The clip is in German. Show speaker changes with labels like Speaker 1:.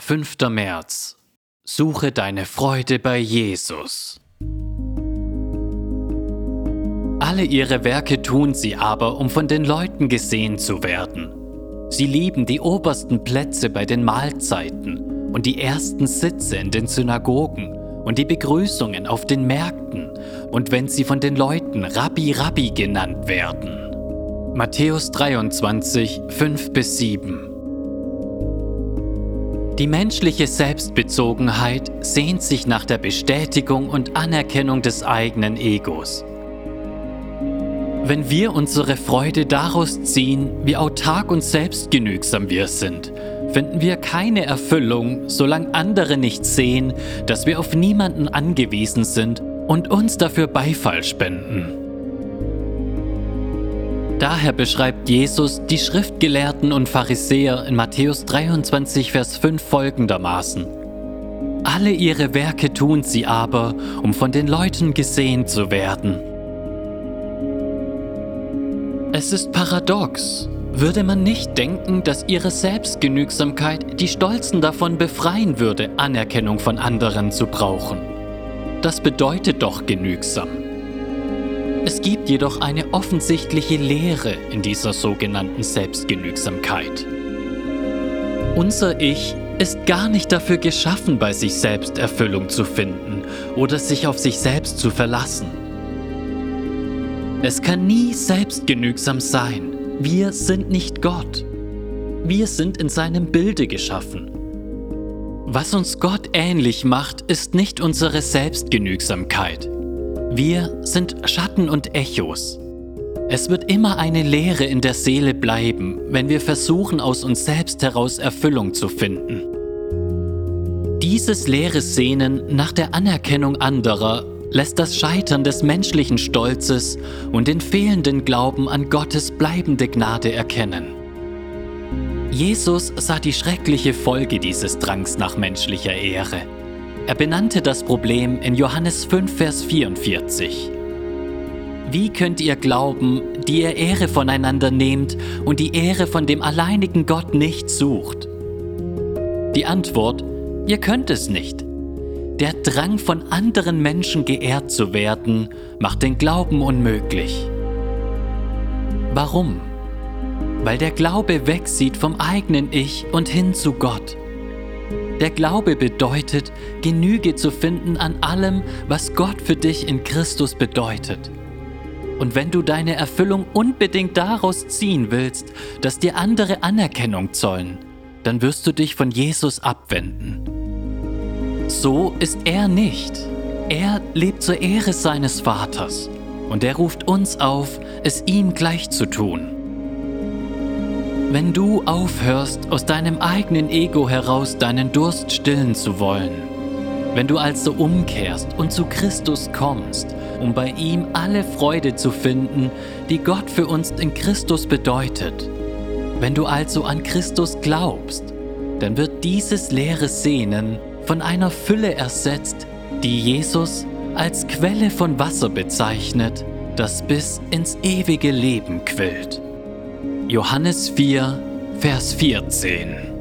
Speaker 1: 5. März. Suche deine Freude bei Jesus. Alle ihre Werke tun sie aber, um von den Leuten gesehen zu werden. Sie lieben die obersten Plätze bei den Mahlzeiten und die ersten Sitze in den Synagogen und die Begrüßungen auf den Märkten und wenn sie von den Leuten Rabbi Rabbi genannt werden. Matthäus 23, 5 bis 7 die menschliche Selbstbezogenheit sehnt sich nach der Bestätigung und Anerkennung des eigenen Egos. Wenn wir unsere Freude daraus ziehen, wie autark und selbstgenügsam wir sind, finden wir keine Erfüllung, solange andere nicht sehen, dass wir auf niemanden angewiesen sind und uns dafür Beifall spenden. Daher beschreibt Jesus die Schriftgelehrten und Pharisäer in Matthäus 23, Vers 5 folgendermaßen. Alle ihre Werke tun sie aber, um von den Leuten gesehen zu werden. Es ist paradox. Würde man nicht denken, dass ihre Selbstgenügsamkeit die Stolzen davon befreien würde, Anerkennung von anderen zu brauchen? Das bedeutet doch genügsam. Es gibt jedoch eine offensichtliche Lehre in dieser sogenannten Selbstgenügsamkeit. Unser Ich ist gar nicht dafür geschaffen, bei sich selbst Erfüllung zu finden oder sich auf sich selbst zu verlassen. Es kann nie selbstgenügsam sein. Wir sind nicht Gott. Wir sind in seinem Bilde geschaffen. Was uns Gott ähnlich macht, ist nicht unsere Selbstgenügsamkeit. Wir sind Schatten und Echos. Es wird immer eine Leere in der Seele bleiben, wenn wir versuchen, aus uns selbst heraus Erfüllung zu finden. Dieses leere Sehnen nach der Anerkennung anderer lässt das Scheitern des menschlichen Stolzes und den fehlenden Glauben an Gottes bleibende Gnade erkennen. Jesus sah die schreckliche Folge dieses Drangs nach menschlicher Ehre. Er benannte das Problem in Johannes 5, Vers 44. Wie könnt ihr glauben, die ihr Ehre voneinander nehmt und die Ehre von dem alleinigen Gott nicht sucht? Die Antwort, ihr könnt es nicht. Der Drang von anderen Menschen geehrt zu werden, macht den Glauben unmöglich. Warum? Weil der Glaube wegsieht vom eigenen Ich und hin zu Gott. Der Glaube bedeutet, Genüge zu finden an allem, was Gott für dich in Christus bedeutet. Und wenn du deine Erfüllung unbedingt daraus ziehen willst, dass dir andere Anerkennung zollen, dann wirst du dich von Jesus abwenden. So ist er nicht. Er lebt zur Ehre seines Vaters und er ruft uns auf, es ihm gleich zu tun. Wenn du aufhörst, aus deinem eigenen Ego heraus deinen Durst stillen zu wollen, wenn du also umkehrst und zu Christus kommst, um bei ihm alle Freude zu finden, die Gott für uns in Christus bedeutet, wenn du also an Christus glaubst, dann wird dieses leere Sehnen von einer Fülle ersetzt, die Jesus als Quelle von Wasser bezeichnet, das bis ins ewige Leben quillt. Johannes 4, Vers 14.